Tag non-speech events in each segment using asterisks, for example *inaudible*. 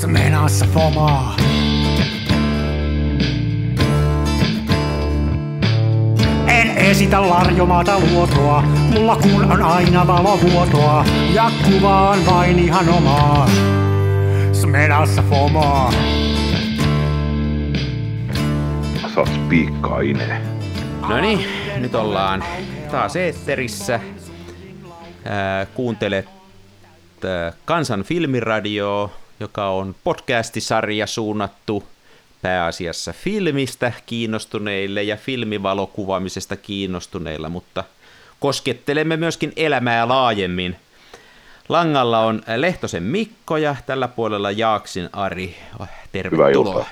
Se meinaa se fomaa. En esitä larjomaata luotoa, mulla kun on aina valovuotoa, ja kuvaan vain ihan omaa. Smenassa fomaa. Sä oot spiikkaine. No niin, nyt ollaan taas eetterissä. Ää, kuuntelet ää, Kansan filmiradio, joka on podcastisarja suunnattu pääasiassa filmistä kiinnostuneille ja filmivalokuvaamisesta kiinnostuneilla, mutta koskettelemme myöskin elämää laajemmin. Langalla on Lehtosen Mikko ja tällä puolella Jaaksin Ari. Tervetuloa. Hyvää.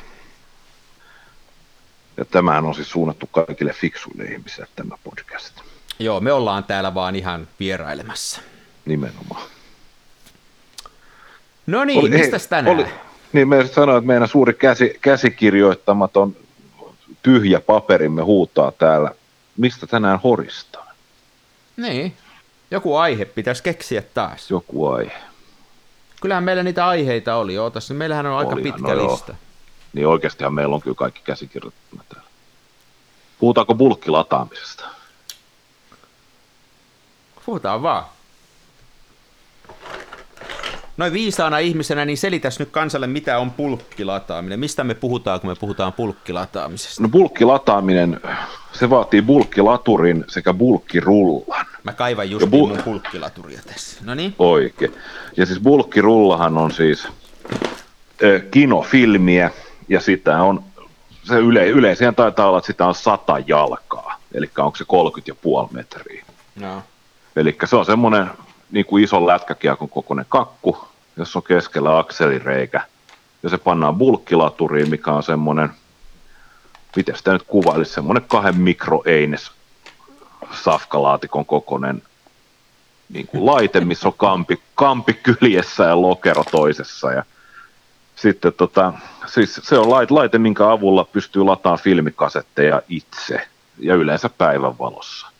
Ja tämähän on siis suunnattu kaikille fiksuille ihmisille tämä podcast. Joo, me ollaan täällä vaan ihan vierailemassa. Nimenomaan. No niin, hei, tänään? Oli, niin me sanoin, että meidän suuri käsi, käsikirjoittamaton tyhjä paperimme huutaa täällä. Mistä tänään horistaa? Niin, joku aihe pitäisi keksiä taas. Joku aihe. Kyllähän meillä niitä aiheita oli. Ootas, meillähän on aika Olihan, pitkä no lista. Joo. Niin oikeastihan meillä on kyllä kaikki käsikirjoittuna täällä. Puhutaanko bulkkilataamisesta? Puhutaan vaan. Noin viisaana ihmisenä, niin selitäs nyt kansalle, mitä on pulkkilataaminen. Mistä me puhutaan, kun me puhutaan pulkkilataamisesta? No bulkkilataaminen, se vaatii bulkkilaturin sekä bulkkirullan. Mä kaivan just bul- mun bulkkilaturia tässä. No niin. Oikein. Ja siis bulkkirullahan on siis ö, kinofilmiä, ja sitä on, se yle, yleiseen taitaa olla, että sitä on sata jalkaa, eli onko se 30,5 metriä. No. Eli se on semmoinen niin kuin ison lätkäkiekon kokoinen kakku, jossa on keskellä akselireikä, ja se pannaan bulkkilaturiin, mikä on semmoinen, miten sitä nyt kuvailisi, semmoinen kahden mikroeines safkalaatikon kokoinen niin kuin laite, missä on kampi, kampi kyljessä ja lokero toisessa, ja sitten tota, siis se on laite, minkä avulla pystyy lataamaan filmikasetteja itse ja yleensä päivänvalossa.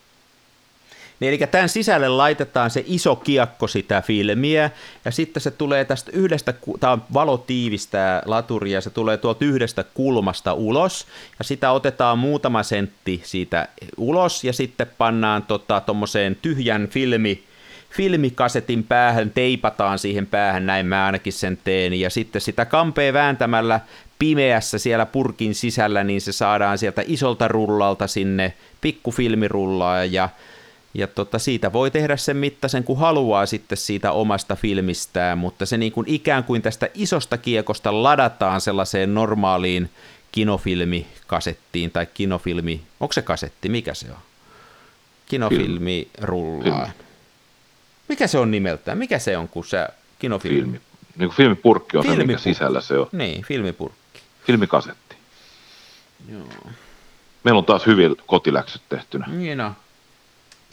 Niin, eli tämän sisälle laitetaan se iso kiekko sitä filmiä, ja sitten se tulee tästä yhdestä, tämä on valotiivistä laturia, se tulee tuolta yhdestä kulmasta ulos, ja sitä otetaan muutama sentti siitä ulos, ja sitten pannaan tuommoiseen tota, tyhjän filmi, filmikasetin päähän, teipataan siihen päähän, näin mä ainakin sen teen, ja sitten sitä kampea vääntämällä pimeässä siellä purkin sisällä, niin se saadaan sieltä isolta rullalta sinne pikkufilmirullaa, ja ja tota, siitä voi tehdä sen mittaisen, kun haluaa sitten siitä omasta filmistään, mutta se niin kuin ikään kuin tästä isosta kiekosta ladataan sellaiseen normaaliin kinofilmikasettiin tai kinofilmi, onko se kasetti, mikä se on? Kinofilmi rullaa. Mikä se on nimeltään? Mikä se on, kun se kinofilmi? Filmi. Niin kuin filmipurkki on filmipurkki. se, mikä sisällä se on. Niin, filmipurkki. Filmikasetti. Joo. Meillä on taas hyvin kotiläksyt tehtynä. Niin on. No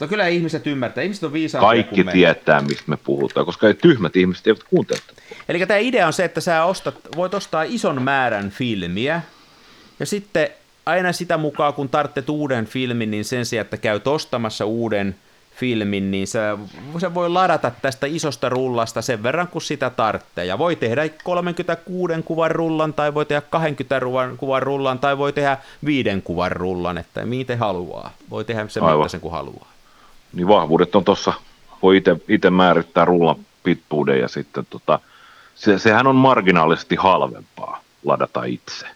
kyllä ihmiset ymmärtää, ihmiset on viisaampia Kaikki tietää, mistä me puhutaan, koska ei tyhmät ihmiset eivät kuuntele Eli tämä idea on se, että sä ostat, voit ostaa ison määrän filmiä, ja sitten aina sitä mukaan, kun tarvitset uuden filmin, niin sen sijaan, että käyt ostamassa uuden filmin, niin se, se voi ladata tästä isosta rullasta sen verran, kun sitä tarvitsee. Ja voi tehdä 36 kuvan rullan, tai voi tehdä 20 kuvan rullan, tai voi tehdä viiden kuvan rullan, että miten haluaa. Voi tehdä sen sen kuin haluaa. Niin vahvuudet on tuossa, voi itse määrittää rullan pittuuden, ja sitten tota, se, sehän on marginaalisesti halvempaa ladata itse.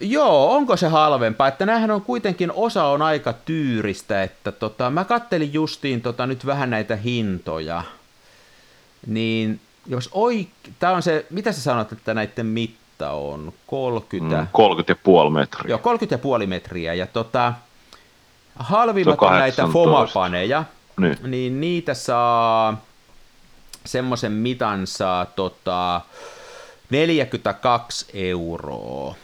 Joo, onko se halvempaa? Että näähän on kuitenkin, osa on aika tyyristä, että tota, mä kattelin justiin tota, nyt vähän näitä hintoja, niin jos oi, tää on se, mitä sä sanot, että näiden mitta on? 30? Mm, 30,5 metriä. Joo, 30,5 metriä, ja tota, halvimmat on, näitä fomapaneja, niin. niin niitä saa, semmoisen mitan saa tota, 42 euroa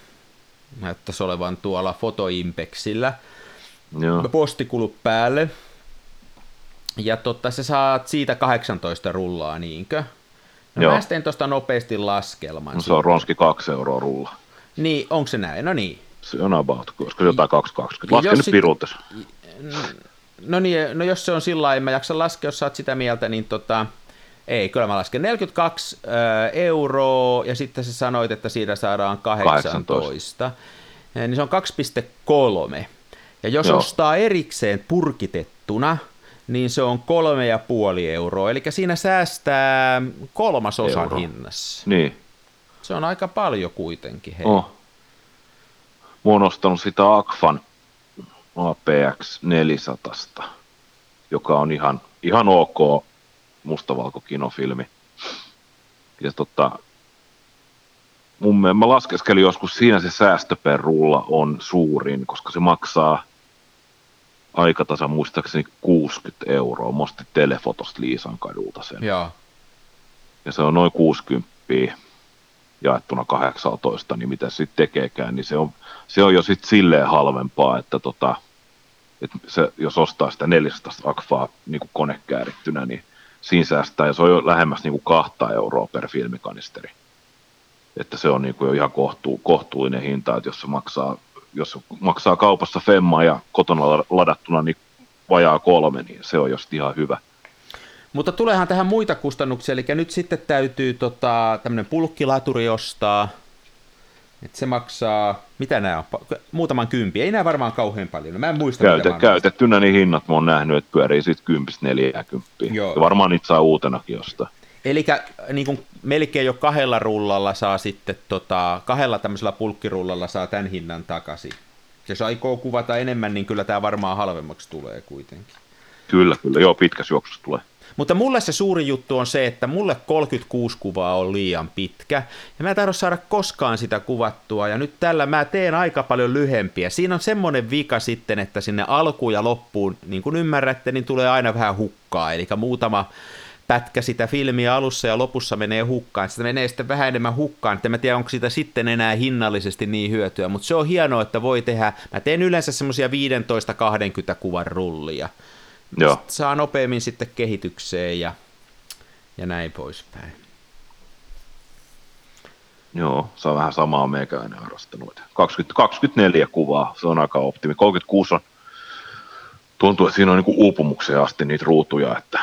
näyttäisi olevan tuolla fotoimpexillä. Joo. Postikulut päälle. Ja totta, sä saat siitä 18 rullaa, niinkö? No Joo. mä tein tuosta nopeasti laskelman. No, se on ronski 2 euroa rulla. Niin, onko se näin? No niin. Se on about, koska jotain 2,20. Laske nyt piruutes. No niin, no jos se on sillä en mä jaksa laskea, jos sä oot sitä mieltä, niin tota, Ei, kyllä mä lasken 42 äh, euroa ja sitten sä sanoit, että siitä saadaan 18. 18. Niin se on 2,3. Ja jos Joo. ostaa erikseen purkitettuna, niin se on kolme ja puoli euroa. Eli siinä säästää kolmasosan Euro. hinnassa. Niin. Se on aika paljon kuitenkin. Hei. Oh. Mä oon ostanut sitä Akfan APX 400, joka on ihan, ihan ok mustavalkokinofilmi. Ja tota, mun mielestä mä laskeskelin joskus, siinä se säästö per rulla on suurin, koska se maksaa aikatasan muistaakseni 60 euroa. Mä ostin telefotosta Liisan kadulta sen. Ja. Ja se on noin 60 jaettuna 18, niin mitä sitten tekeekään, niin se on, se on jo sitten silleen halvempaa, että tota, että se, jos ostaa sitä 400 akfaa niin kuin konekäärittynä, niin siinä säästää, ja se on jo lähemmäs niin kuin kahta euroa per filmikanisteri. Että se on niin kuin jo ihan kohtuu, kohtuullinen hinta, että jos se maksaa, jos maksaa kaupassa femmaa ja kotona ladattuna niin vajaa kolme, niin se on just ihan hyvä. Mutta tuleehan tähän muita kustannuksia, eli nyt sitten täytyy tota, tämmöinen pulkkilaturi ostaa, et se maksaa, mitä nämä on, muutaman kympi, ei nämä varmaan kauhean paljon, no, mä en muista. Käytet, käytettynä niin hinnat mä oon nähnyt, että pyörii sitten kympistä neljääkymppiä, ja varmaan niitä saa uutenakin jostain. Eli niin kuin melkein jo kahdella rullalla saa sitten, tota, kahdella tämmöisellä pulkkirullalla saa tämän hinnan takaisin. Jos aikoo kuvata enemmän, niin kyllä tämä varmaan halvemmaksi tulee kuitenkin. Kyllä, kyllä. Joo, pitkässä juoksussa tulee. Mutta mulle se suuri juttu on se, että mulle 36 kuvaa on liian pitkä, ja mä en tahdo saada koskaan sitä kuvattua, ja nyt tällä mä teen aika paljon lyhempiä. Siinä on semmoinen vika sitten, että sinne alkuun ja loppuun, niin kuin ymmärrätte, niin tulee aina vähän hukkaa, eli muutama pätkä sitä filmiä alussa ja lopussa menee hukkaan. Sitä menee sitten vähän enemmän hukkaan, että mä tiedä, onko siitä sitten enää hinnallisesti niin hyötyä, mutta se on hienoa, että voi tehdä, mä teen yleensä semmoisia 15-20 kuvan rullia. Joo. saa nopeammin sitten kehitykseen ja, ja näin poispäin. Joo, se on vähän samaa meikäläinen harrastanut. 20, 24 kuvaa, se on aika optimi. 36 on, tuntuu, että siinä on niin uupumukseen asti niitä ruutuja, että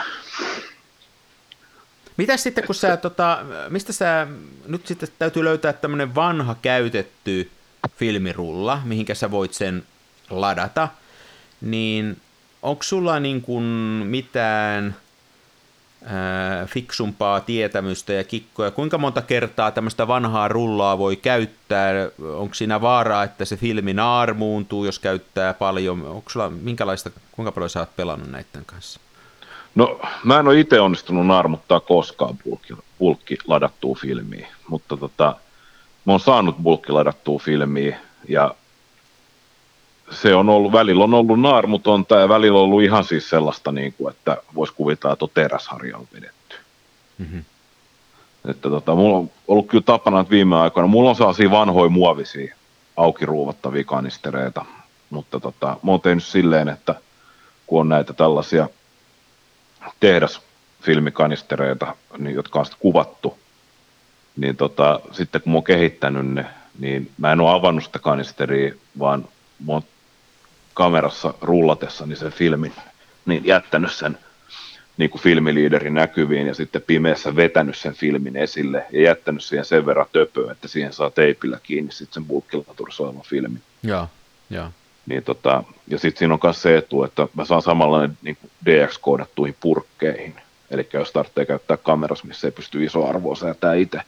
Mitäs sitten, kun sä, tota, mistä sä, nyt sitten täytyy löytää tämmöinen vanha käytetty filmirulla, mihinkä sä voit sen ladata, niin onko sulla niin kuin mitään ää, fiksumpaa tietämystä ja kikkoja? Kuinka monta kertaa tämmöistä vanhaa rullaa voi käyttää? Onko siinä vaaraa, että se filmi naarmuuntuu, jos käyttää paljon? Onko sulla minkälaista, kuinka paljon sä oot pelannut näiden kanssa? No, mä en ole itse onnistunut naarmuttaa koskaan bulkki, bulkki ladattua filmiä, mutta tota, mä oon saanut bulkki ladattua filmiä ja se on ollut, välillä on ollut naarmutonta ja välillä on ollut ihan siis sellaista, niin kuin, että voisi kuvitella, että on teräsharja on vedetty. Mm-hmm. Että tota, mulla on ollut kyllä tapana, että viime aikoina, mulla on sellaisia vanhoja muovisia auki ruuvattavia kanistereita, mutta tota, mä oon tehnyt silleen, että kun on näitä tällaisia tehdasfilmikanistereita, niin, jotka on kuvattu, niin tota, sitten kun mä oon kehittänyt ne, niin mä en ole avannut sitä kanisteria, vaan mä oon kamerassa rullatessa niin sen filmin, niin jättänyt sen niin kuin filmiliiderin näkyviin ja sitten pimeässä vetänyt sen filmin esille ja jättänyt siihen sen verran töpöä, että siihen saa teipillä kiinni sitten sen bulkkilaturissa olevan filmin. Joo, joo. Niin tota, ja sitten siinä on myös se etu, että mä saan samanlainen niin DX-koodattuihin purkkeihin. Eli jos tarvitsee käyttää kamerassa, missä ei pysty iso arvoa säätää itse,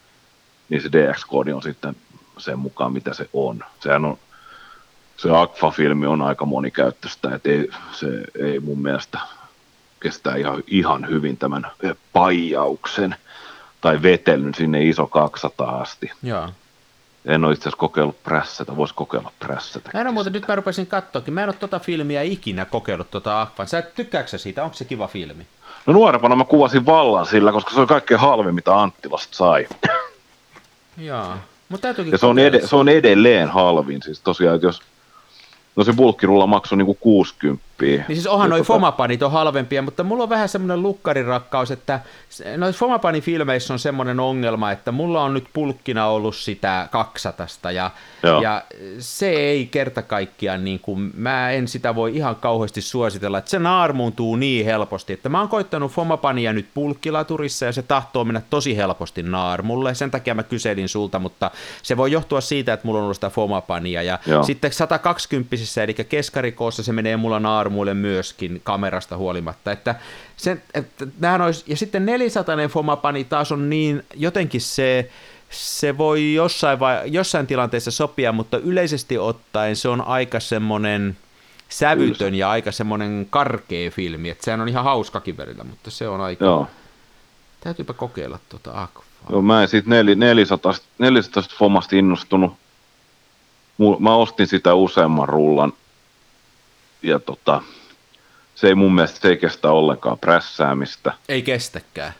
niin se DX-koodi on sitten sen mukaan, mitä se on. Sehän on se Aqua-filmi on aika monikäyttöistä, että ei, se ei mun mielestä kestää ihan, ihan hyvin tämän paijauksen tai vetelyn sinne iso 200 asti. Joo. En ole itse asiassa kokeillut prässätä, voisi kokeilla prässätä. Mä en ole muuten, nyt mä rupesin katsoakin, mä en ole tota filmiä ikinä kokeillut tota Aquan. Sä tykkääksä siitä, onko se kiva filmi? No nuorempana mä kuvasin vallan sillä, koska se on kaikkein halvin, mitä Anttilasta sai. Joo. Mutta ja se on, ed- se on edelleen halvin, siis tosiaan, että jos No se bulkkirulla maksoi niinku 60 Niin siis onhan noin tota... Fomapanit on halvempia, mutta mulla on vähän semmoinen lukkarirakkaus, että noissa Fomapanin filmeissä on semmoinen ongelma, että mulla on nyt pulkkina ollut sitä kaksatasta ja, ja se ei kerta kaikkiaan, niin kuin, mä en sitä voi ihan kauheasti suositella, että se naarmuuntuu niin helposti, että mä oon koittanut Fomapania nyt pulkkilaturissa ja se tahtoo mennä tosi helposti naarmulle, sen takia mä kyselin sulta, mutta se voi johtua siitä, että mulla on ollut sitä Fomapania ja Joo. sitten 120 eli keskarikoossa se menee mulla naarmuille myöskin kamerasta huolimatta, että, se, että olisi, ja sitten 400 Fomapani taas on niin, jotenkin se, se voi jossain, vai, jossain tilanteessa sopia, mutta yleisesti ottaen se on aika semmoinen sävytön ja aika semmoinen karkea filmi, että sehän on ihan hauskakin välillä, mutta se on aika... Joo. Täytyypä kokeilla tuota Aqua. Joo, mä en siitä 400, 400 Fomasta innostunut. Mä ostin sitä useamman rullan ja tota, se ei mun mielestä se ei kestä ollenkaan prässäämistä. Ei kestäkään.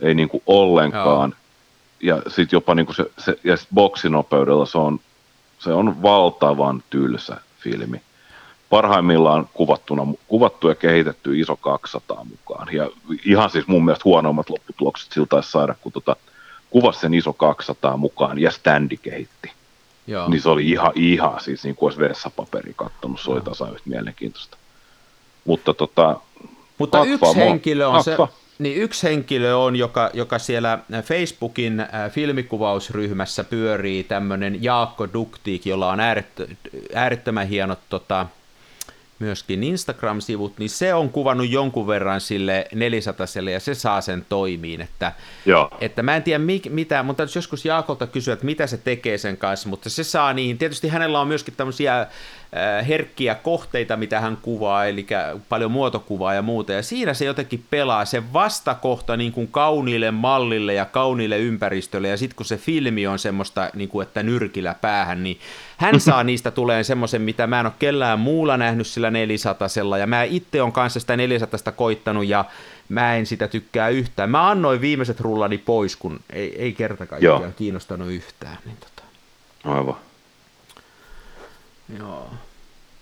Ei niinku ollenkaan. Joo. Ja sitten jopa niinku se, se ja sit boksinopeudella se on, se on valtavan tylsä filmi. Parhaimmillaan kuvattuna, kuvattu ja kehitetty iso 200 mukaan. Ja ihan siis mun mielestä huonommat lopputulokset siltä saada, kun tota, kuvasi sen iso 200 mukaan ja standi kehitti. Joo. Niin se oli ihan, ihan siis niin kuin olisi vessapaperi kattonut, se oli tasa yhtä mielenkiintoista. Mutta, tota, Mutta yksi henkilö on se, niin yksi henkilö on, joka, joka siellä Facebookin äh, filmikuvausryhmässä pyörii, tämmöinen Jaakko Duktiik, jolla on äärettömän hienot tota, myöskin Instagram-sivut, niin se on kuvannut jonkun verran sille 400 ja se saa sen toimiin. Että, Joo. että mä en tiedä mi- mitä, mutta joskus Jaakolta kysyä, että mitä se tekee sen kanssa, mutta se saa niin, tietysti hänellä on myöskin tämmöisiä herkkiä kohteita, mitä hän kuvaa, eli paljon muotokuvaa ja muuta, ja siinä se jotenkin pelaa se vastakohta niin kuin kauniille mallille ja kauniille ympäristölle, ja sitten kun se filmi on semmoista, niin kuin, että nyrkillä päähän, niin hän *laughs* saa niistä tulee semmoisen, mitä mä en ole kellään muulla nähnyt sillä 400 ja mä itse on kanssa sitä 400 koittanut, ja mä en sitä tykkää yhtään. Mä annoin viimeiset rullani pois, kun ei, ei kerta kaikkiaan kiinnostanut yhtään. Niin tota. Aivan. Joo.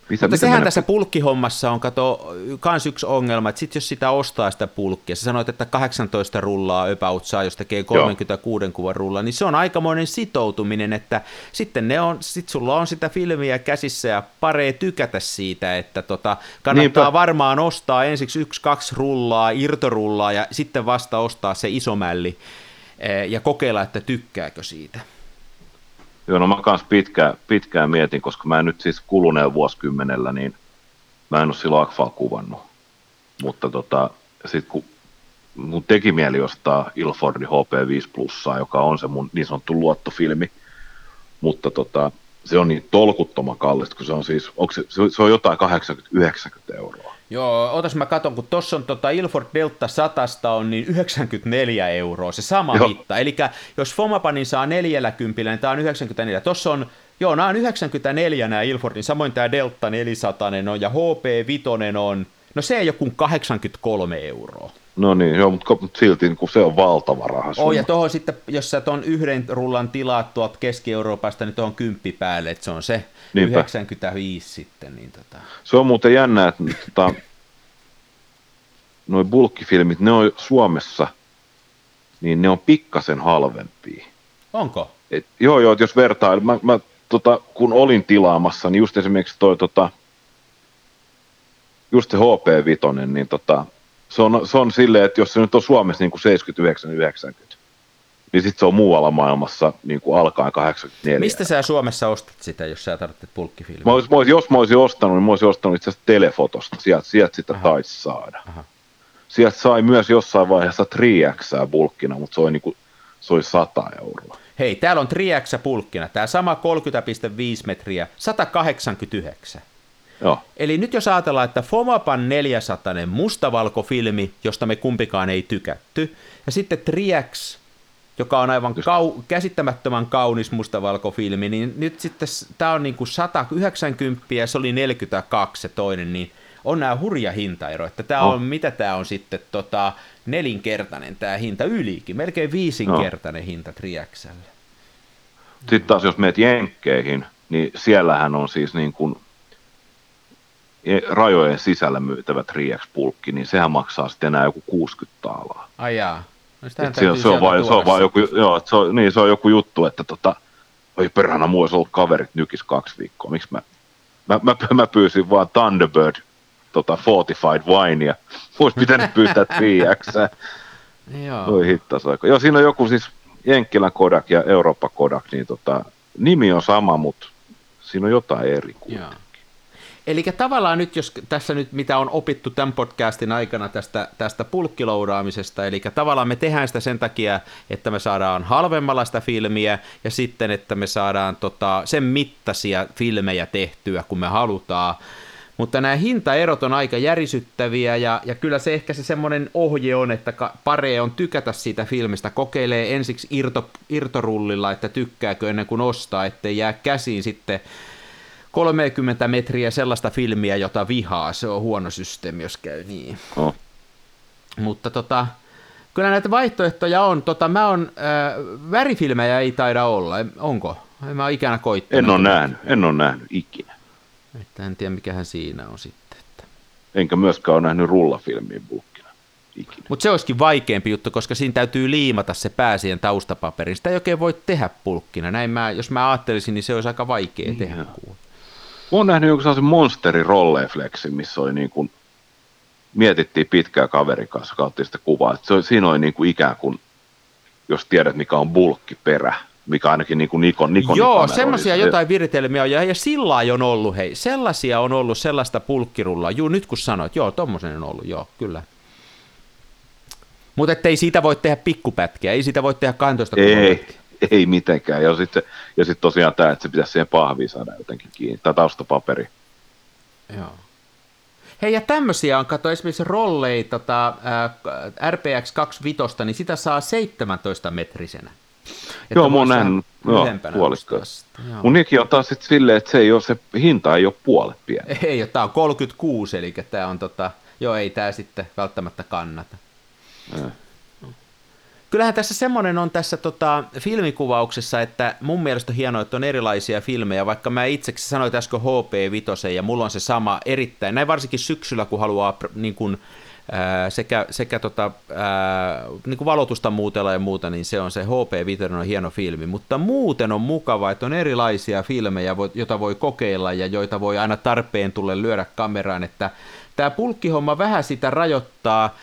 Mitä, Mutta sehän mennä... tässä pulkkihommassa on, kato, kans yksi ongelma, että sit jos sitä ostaa sitä pulkkia, sä sanoit, että 18 rullaa about saa, jos tekee 36 Joo. kuvan rullaa, niin se on aikamoinen sitoutuminen, että sitten ne on, sit sulla on sitä filmiä käsissä ja paree tykätä siitä, että tota, kannattaa Niinpä. varmaan ostaa ensiksi yksi, kaksi rullaa, irtorullaa ja sitten vasta ostaa se isomälli eh, ja kokeilla, että tykkääkö siitä. Joo, no mä kanssa pitkään, pitkään mietin, koska mä en nyt siis kuluneen vuosikymmenellä, niin mä en ole silloin Akfaa kuvannut. Mutta tota, sitten kun mun teki mieli ostaa Ilfordin HP5 Plussaa, joka on se mun niin sanottu luottofilmi, mutta tota, se on niin tolkuttoman kallista, kun se on siis, se, se on jotain 80-90 euroa. Joo, otas mä katon, kun tuossa on tota Ilford Delta 100 on niin 94 euroa, se sama Joo. hitta. Eli jos Fomapanin saa 40, niin tämä on 94. Tuossa on, joo, nämä on 94 nämä Ilfordin, samoin tämä Delta 400 on ja HP 5 on, no se ei joku 83 euroa. No niin, joo, mutta silti kun se on valtava raha. Oh, ja tuohon sitten, jos sä tuon yhden rullan tilaat tuolta Keski-Euroopasta, niin tuohon kymppi päälle, että se on se Niinpä. 95 sitten. Niin tota. Se on muuten jännä, että tota, noin bulkkifilmit, ne on Suomessa, niin ne on pikkasen halvempia. Onko? Et, joo, joo, jos vertaa, mä, mä tota, kun olin tilaamassa, niin just esimerkiksi toi tota, just se HP5, niin tota, se on, se on silleen, että jos se nyt on Suomessa niin kuin 79-90, niin sitten se on muualla maailmassa niin kuin alkaen 84. Mistä sä Suomessa ostat sitä, jos sä tarvitset pulkkifilmiä? Mä olis, mä olis, jos mä olisin ostanut, niin mä olisin ostanut itse asiassa telefotosta. Sieltä, sieltä sitä Aha. taisi saada. Aha. Sieltä sai myös jossain vaiheessa 3X bulkkina, mutta se oli, niin kuin, se oli 100 euroa. Hei, täällä on 3X bulkkina. Tämä sama 30,5 metriä, 189. Joo. Eli nyt jos ajatellaan, että Fomapan 400 mustavalkofilmi, josta me kumpikaan ei tykätty, ja sitten Triax, joka on aivan kau- käsittämättömän kaunis mustavalkofilmi, niin nyt sitten tämä on niin kuin 190 ja se oli 42 se toinen, niin on nämä hurja hintaero, että tämä on, mitä tämä on sitten tota, nelinkertainen tämä hinta ylikin, melkein viisinkertainen no. hinta Triaxelle. Sitten taas jos meet Jenkkeihin, niin siellähän on siis niin kuin rajojen sisällä myytävä 3X-pulkki, niin sehän maksaa sitten enää joku 60 taalaa. Ai jaa. No se, on, se, on vaan, se on vaan joku, joo, se on, niin, se on joku juttu, että tota, oi perhana, mulla olisi ollut kaverit nykis kaksi viikkoa, miksi mä, mä, mä, mä pyysin vaan Thunderbird tota, Fortified Winea, olisi pitänyt pyytää *laughs* 3X. Joo. Oi hittasaiko. Joo, siinä on joku siis Jenkkilän Kodak ja Eurooppa Kodak, niin tota, nimi on sama, mutta siinä on jotain eri kuitenkin. Eli tavallaan nyt, jos tässä nyt mitä on opittu tämän podcastin aikana tästä, tästä pulkkiloudaamisesta, eli tavallaan me tehdään sitä sen takia, että me saadaan halvemmalla sitä filmiä ja sitten, että me saadaan tota, sen mittaisia filmejä tehtyä, kun me halutaan. Mutta nämä hintaerot on aika järisyttäviä ja, ja kyllä se ehkä se semmoinen ohje on, että pare on tykätä siitä filmistä, kokeilee ensiksi irto, irtorullilla, että tykkääkö ennen kuin ostaa, ettei jää käsiin sitten 30 metriä sellaista filmiä, jota vihaa. Se on huono systeemi, jos käy niin. Oh. Mutta tota, kyllä näitä vaihtoehtoja on. Tota, mä on, äh, värifilmejä ei taida olla, onko? En mä ole ikänä koittanut. En ole nähnyt, en ole nähnyt ikinä. Että en tiedä, mikähän siinä on sitten. Että... Enkä myöskään ole nähnyt rullafilmiin bulkkina. Mutta se olisikin vaikeampi juttu, koska siinä täytyy liimata se pää siihen taustapaperin. Sitä ei oikein voi tehdä pulkkina. Näin mä, jos mä ajattelisin, niin se olisi aika vaikea niin tehdä. Kuule. Mä oon nähnyt joku sellaisen monsteri rolleflexin, missä oli niin kuin, mietittiin pitkää kaverin kanssa, kautta sitä kuvaa. Että se oli, siinä oli niin kuin ikään kuin, jos tiedät mikä on bulkkiperä, mikä ainakin niin kuin Nikon, Nikon Joo, semmoisia jotain viritelmiä on, ja, ja sillä on ollut, hei, sellaisia on ollut, sellaista pulkkirullaa. Juu, nyt kun sanoit, joo, tommosen on ollut, joo, kyllä. Mutta ei siitä voi tehdä pikkupätkiä, ei siitä voi tehdä 12 Ei, *laughs* ei mitenkään. Ja sitten ja sit tosiaan tämä, että se pitäisi siihen pahviin saada jotenkin kiinni, tai taustapaperi. Joo. Hei, ja tämmöisiä on, kato esimerkiksi rollei tota, äh, RPX 25, niin sitä saa 17 metrisenä. Että joo, mä oon nähnyt puolikkaan. Mun niinkin on taas sitten silleen, että se, ei ole, se hinta ei ole puolet pieni. Ei, tämä on 36, eli tämä on tota, joo, ei tämä sitten välttämättä kannata. Eh. Kyllähän tässä semmoinen on tässä tota, filmikuvauksessa, että mun mielestä on hienoa, että on erilaisia filmejä, vaikka mä itseksi sanoin äsken HP5 ja mulla on se sama erittäin, näin varsinkin syksyllä, kun haluaa niin kuin, ää, sekä, sekä tota, ää, niin valotusta muutella ja muuta, niin se on se HP5 on hieno filmi, mutta muuten on mukava, että on erilaisia filmejä, joita voi kokeilla ja joita voi aina tarpeen tulle lyödä kameraan, että tämä pulkkihomma vähän sitä rajoittaa,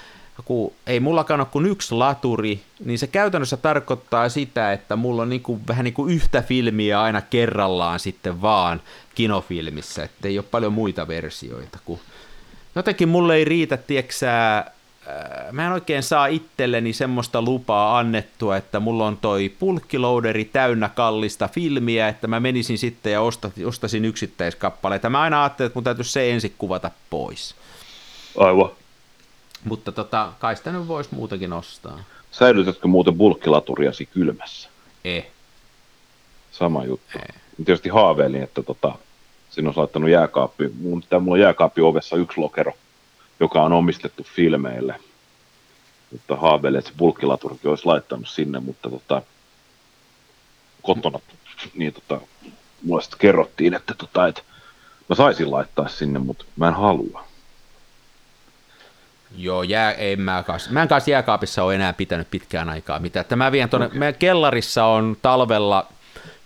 kun ei mullakaan ole kuin yksi laturi, niin se käytännössä tarkoittaa sitä, että mulla on niin kuin, vähän niin kuin yhtä filmiä aina kerrallaan sitten vaan kinofilmissä, että ei ole paljon muita versioita. Kun jotenkin mulle ei riitä, tieksää, mä en oikein saa itselleni semmoista lupaa annettua, että mulla on toi pulkkiloaderi täynnä kallista filmiä, että mä menisin sitten ja ostasin yksittäiskappaleita. Mä aina ajattelin, että mun täytyisi se ensin kuvata pois. Aivan. Mutta tota, kai sitä nyt voisi muutakin ostaa. Säilytätkö muuten bulkkilaturiasi kylmässä? Ei. Sama juttu. Ei. Tietysti haaveilin, että tota, sinun on laittanut jääkaappi. Mun, mulla on jääkaappi ovessa yksi lokero, joka on omistettu filmeille. Mutta haaveilin, että se bulkkilaturikin olisi laittanut sinne, mutta tota, kotona niin tota, mulle sitten kerrottiin, että, tota, että mä saisin laittaa sinne, mutta mä en halua. Joo, jää, ei mä, kanssa. mä en kanssa jääkaapissa ole enää pitänyt pitkään aikaa mitä. Että mä vien tuonne, okay. meidän kellarissa on talvella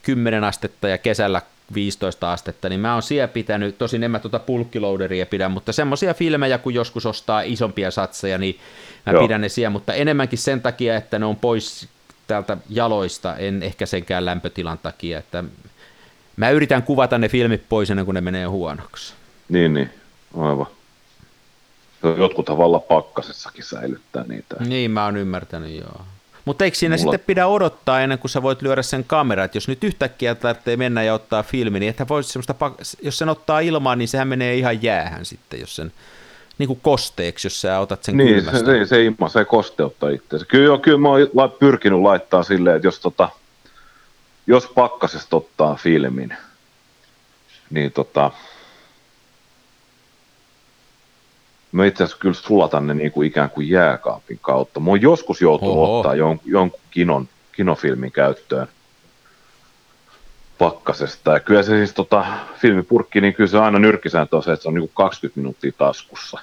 10 astetta ja kesällä 15 astetta, niin mä oon siellä pitänyt, tosin en mä tuota pulkkiloaderia pidä, mutta semmoisia filmejä, kun joskus ostaa isompia satseja, niin mä Joo. pidän ne siellä, mutta enemmänkin sen takia, että ne on pois täältä jaloista, en ehkä senkään lämpötilan takia, että mä yritän kuvata ne filmit pois ennen kuin ne menee huonoksi. Niin, niin, aivan. Jotkut tavallaan pakkasessakin säilyttää niitä. Niin, mä oon ymmärtänyt, joo. Mutta eikö siinä Mulla... sitten pidä odottaa ennen kuin sä voit lyödä sen kameran, että jos nyt yhtäkkiä tarvitsee mennä ja ottaa filmi, niin että voisi semmoista, jos sen ottaa ilmaan, niin sehän menee ihan jäähän sitten, jos sen niin kuin kosteeksi, jos sä otat sen niin, kylmästä. Se, se, se se kosteuttaa itseänsä. Kyllä, kyllä mä oon pyrkinyt laittaa silleen, että jos, tota, jos pakkasesta ottaa filmin, niin tota, mä itse asiassa kyllä sulatan ne niin kuin ikään kuin jääkaapin kautta. Mä oon joskus joutunut Oho. ottaa jon, jonkun kinon, kinofilmin käyttöön. pakkasesta. Ja kyllä se siis tota, filmipurkki, niin kyllä se aina nyrkkisääntö on se, että se on niin 20 minuuttia taskussa.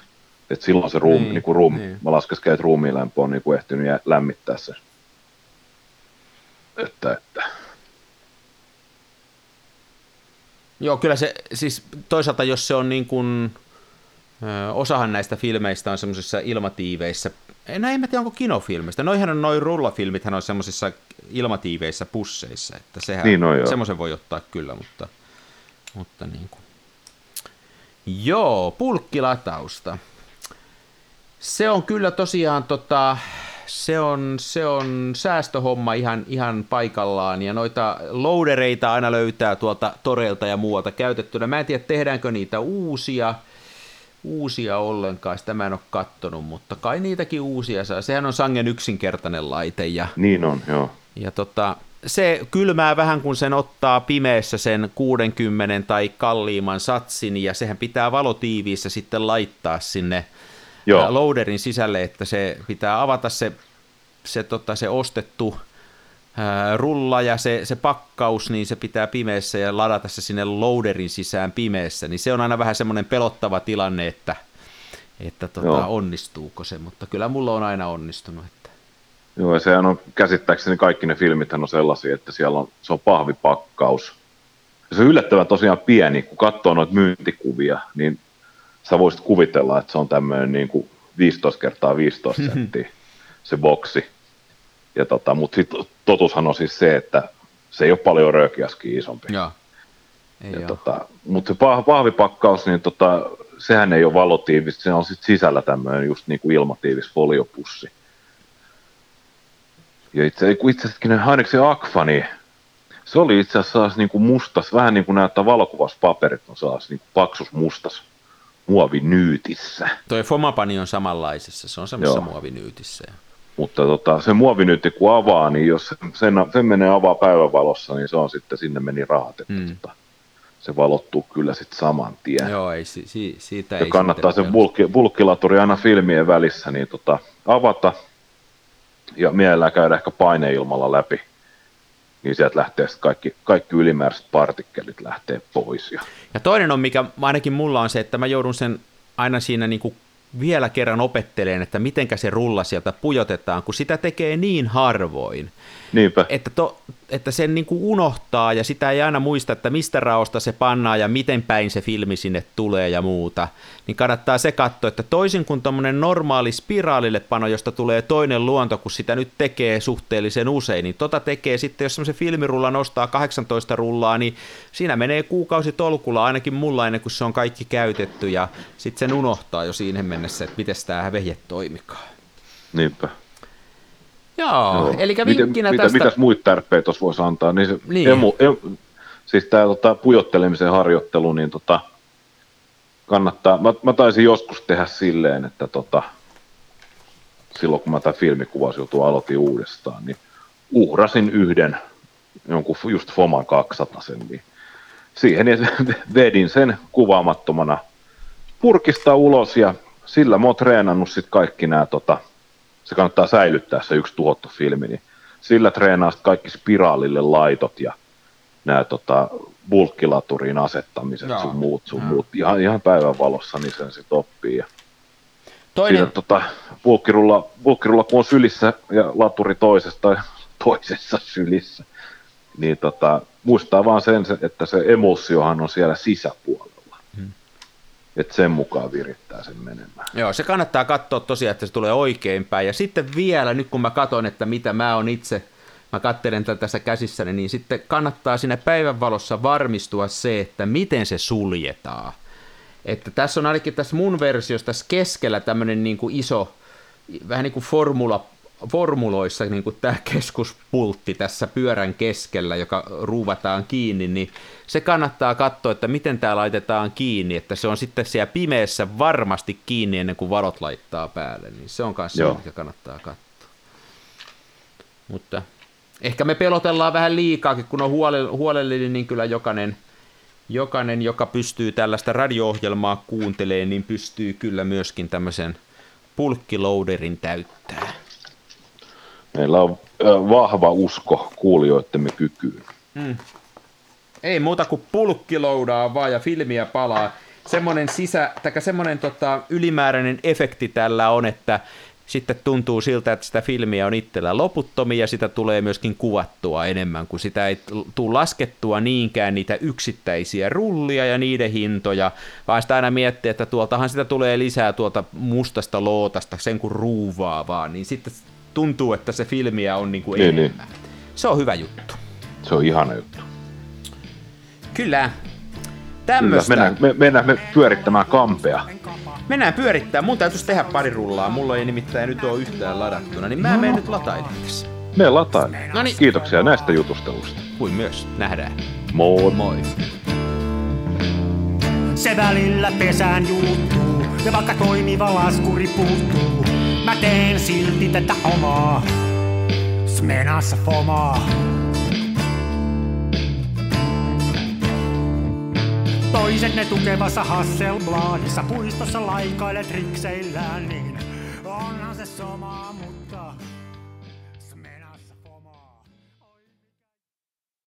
Et silloin se ruumi, Niin, niin, kuin ruumi, niin. mä laskesken, että ruumiin lämpö on niin kuin ehtinyt jä- lämmittää se. Että, että. Joo, kyllä se, siis toisaalta jos se on niin kuin, osahan näistä filmeistä on semmoisissa ilmatiiveissä, no en mä tiedä onko kinofilmistä, noihän on noin rullafilmithän on semmoisissa ilmatiiveissä pusseissa, että sehän, Niin on, joo. semmoisen voi ottaa kyllä, mutta, mutta niin kuin. Joo, pulkkilatausta. Se on kyllä tosiaan tota, se on, se on säästöhomma ihan, ihan paikallaan ja noita loadereita aina löytää tuolta toreilta ja muualta käytettynä. Mä en tiedä, tehdäänkö niitä uusia, uusia ollenkaan, sitä mä en ole kattonut, mutta kai niitäkin uusia saa. Sehän on sangen yksinkertainen laite ja, Niin on, joo. ja tota, se kylmää vähän, kun sen ottaa pimeässä sen 60 tai kalliimman satsin, ja sehän pitää valotiiviissä sitten laittaa sinne Joo. loaderin sisälle, että se pitää avata se, se, tota, se ostettu rulla ja se, se pakkaus, niin se pitää pimeässä ja ladata se sinne loaderin sisään pimeässä, niin se on aina vähän semmoinen pelottava tilanne, että, että tota, Joo. onnistuuko se, mutta kyllä mulla on aina onnistunut. Että. Joo, ja sehän on käsittääkseni kaikki ne filmit on sellaisia, että siellä on, se on pahvipakkaus. Ja se on yllättävän tosiaan pieni, kun katsoo noita myyntikuvia, niin sä voisit kuvitella, että se on tämmöinen niin kuin 15 kertaa 15 *laughs* senttiä se boksi. Ja tota, mutta sit totushan on siis se, että se ei ole paljon röökiaskin isompi. Joo. Ei Ja tota, mutta se pah- pahvipakkaus, niin tota, sehän ei ole valotiivistä, se on sit sisällä tämmöinen just niin kuin ilmatiivis foliopussi. Ja itse, itse asiassa se Akfa, niin se oli itse asiassa sellainen niin kuin mustas, vähän niin kuin näyttää valokuvaspaperit on sellainen niin kuin paksus mustas muovinyytissä. Toi Fomapani on samanlaisessa, se on semmoisessa muovinyytissä. Mutta tota, se muovinyyti kun avaa, niin jos sen, sen menee avaa päivänvalossa, niin se on sitten, sinne meni rahat, että Mm. tota, se valottuu kyllä sitten saman tien. Joo, ei, si, si, siitä ja ei kannattaa se bulkki, bulkkilaturi aina filmien välissä niin tota, avata ja mielellään käydä ehkä paineilmalla läpi. Niin sieltä lähtee kaikki, kaikki ylimääräiset partikkelit lähtee pois. Ja, Ja toinen on, mikä ainakin mulla on se, että mä joudun sen aina siinä niin kuin vielä kerran opetteleen, että mitenkä se rulla sieltä pujotetaan, kun sitä tekee niin harvoin, niinpä, että, to, että sen niin kuin unohtaa ja sitä ei aina muista, että mistä raosta se pannaa ja miten päin se filmi sinne tulee ja muuta, niin kannattaa se katsoa, että toisin kuin tuommoinen normaali spiraalille pano, josta tulee toinen luonto, kun sitä nyt tekee suhteellisen usein, niin tota tekee sitten, jos semmoisen filmirullan nostaa 18 rullaa, niin siinä menee kuukausi tolkulla ainakin mulla ennen kuin se on kaikki käytetty ja sitten sen unohtaa jo siinä mennessä, että miten tämä vehje toimikaan. niinpä. Joo, Joo. eli vinkkinä mitä, tästä... Mitäs muita tärpeitä tuossa voisi antaa? Niin se niin. Emu, em, siis tämä tota, pujottelemisen harjoittelu, niin tota, kannattaa, mä, mä taisin joskus tehdä silleen, että tota, silloin kun mä tämä filmikuvausjuttu aloitin uudestaan, niin uhrasin yhden jonkun just Foman 200 niin siihen *laughs* vedin sen kuvaamattomana purkista ulos ja sillä mä oon treenannut sitten kaikki nämä, tota, se kannattaa säilyttää se yksi tuottofilmi, niin sillä treenaa kaikki spiraalille laitot ja nämä tota, bulkkilaturiin asettamiset Joo. sun muut, sun Joo. muut. Ihan, ihan päivän valossa niin sen sitten oppii. Ja Toinen, siinä tota, bulkkirulla, bulkkirulla, kun on sylissä ja laturi toisesta, toisessa sylissä, niin tota, muistaa vaan sen, se- että se emulsiohan on siellä sisäpuolella. Hmm. Että sen mukaan virittää sen menemään. Joo, se kannattaa katsoa tosiaan, että se tulee oikein päin. Ja sitten vielä, nyt kun mä katson, että mitä mä oon itse, mä katselen tätä tässä käsissäni, niin sitten kannattaa siinä päivänvalossa varmistua se, että miten se suljetaan. Että tässä on ainakin tässä mun versiossa tässä keskellä tämmöinen niin kuin iso, vähän niin kuin formula, formuloissa niin kuin tämä keskuspultti tässä pyörän keskellä, joka ruuvataan kiinni, niin se kannattaa katsoa, että miten tämä laitetaan kiinni, että se on sitten siellä pimeässä varmasti kiinni ennen kuin valot laittaa päälle, niin se on myös se, mikä kannattaa katsoa. Mutta ehkä me pelotellaan vähän liikaakin, kun on huole- huolellinen, niin kyllä jokainen, jokainen, joka pystyy tällaista radio-ohjelmaa kuuntelemaan, niin pystyy kyllä myöskin tämmöisen pulkkiloaderin täyttää. Meillä on vahva usko kuulijoittemme kykyyn. Mm. Ei muuta kuin pulkkiloudaa vaan ja filmiä palaa. Semmoinen sisä, semmoinen tota, ylimääräinen efekti tällä on, että sitten tuntuu siltä, että sitä filmiä on itsellä loputtomia ja sitä tulee myöskin kuvattua enemmän, kun sitä ei tule laskettua niinkään niitä yksittäisiä rullia ja niiden hintoja, vaan sitä aina miettii, että tuoltahan sitä tulee lisää tuolta mustasta lootasta sen kun ruuvaa vaan, niin sitten tuntuu, että se filmiä on niin kuin niin, niin. enemmän. Niin. Se on hyvä juttu. Se on ihana juttu. Kyllä. Tämmöistä. Mennään, me, mennään me pyörittämään kampea. Mennään pyörittää. Mun täytyisi tehdä pari rullaa. Mulla ei nimittäin nyt ole yhtään ladattuna, niin mä no. menen nyt latailemaan tässä. Me lataan. Noniin. Kiitoksia näistä jutustelusta. Kuin myös. Nähdään. Moi. Moi. Se välillä pesään juuttuu, ja vaikka toimiva laskuri puuttuu, mä teen silti tätä omaa. Smenassa fomaa. Toiset ne tukevassa Hasselbladissa puistossa laikailet rikseillään, niin onhan se sama, mutta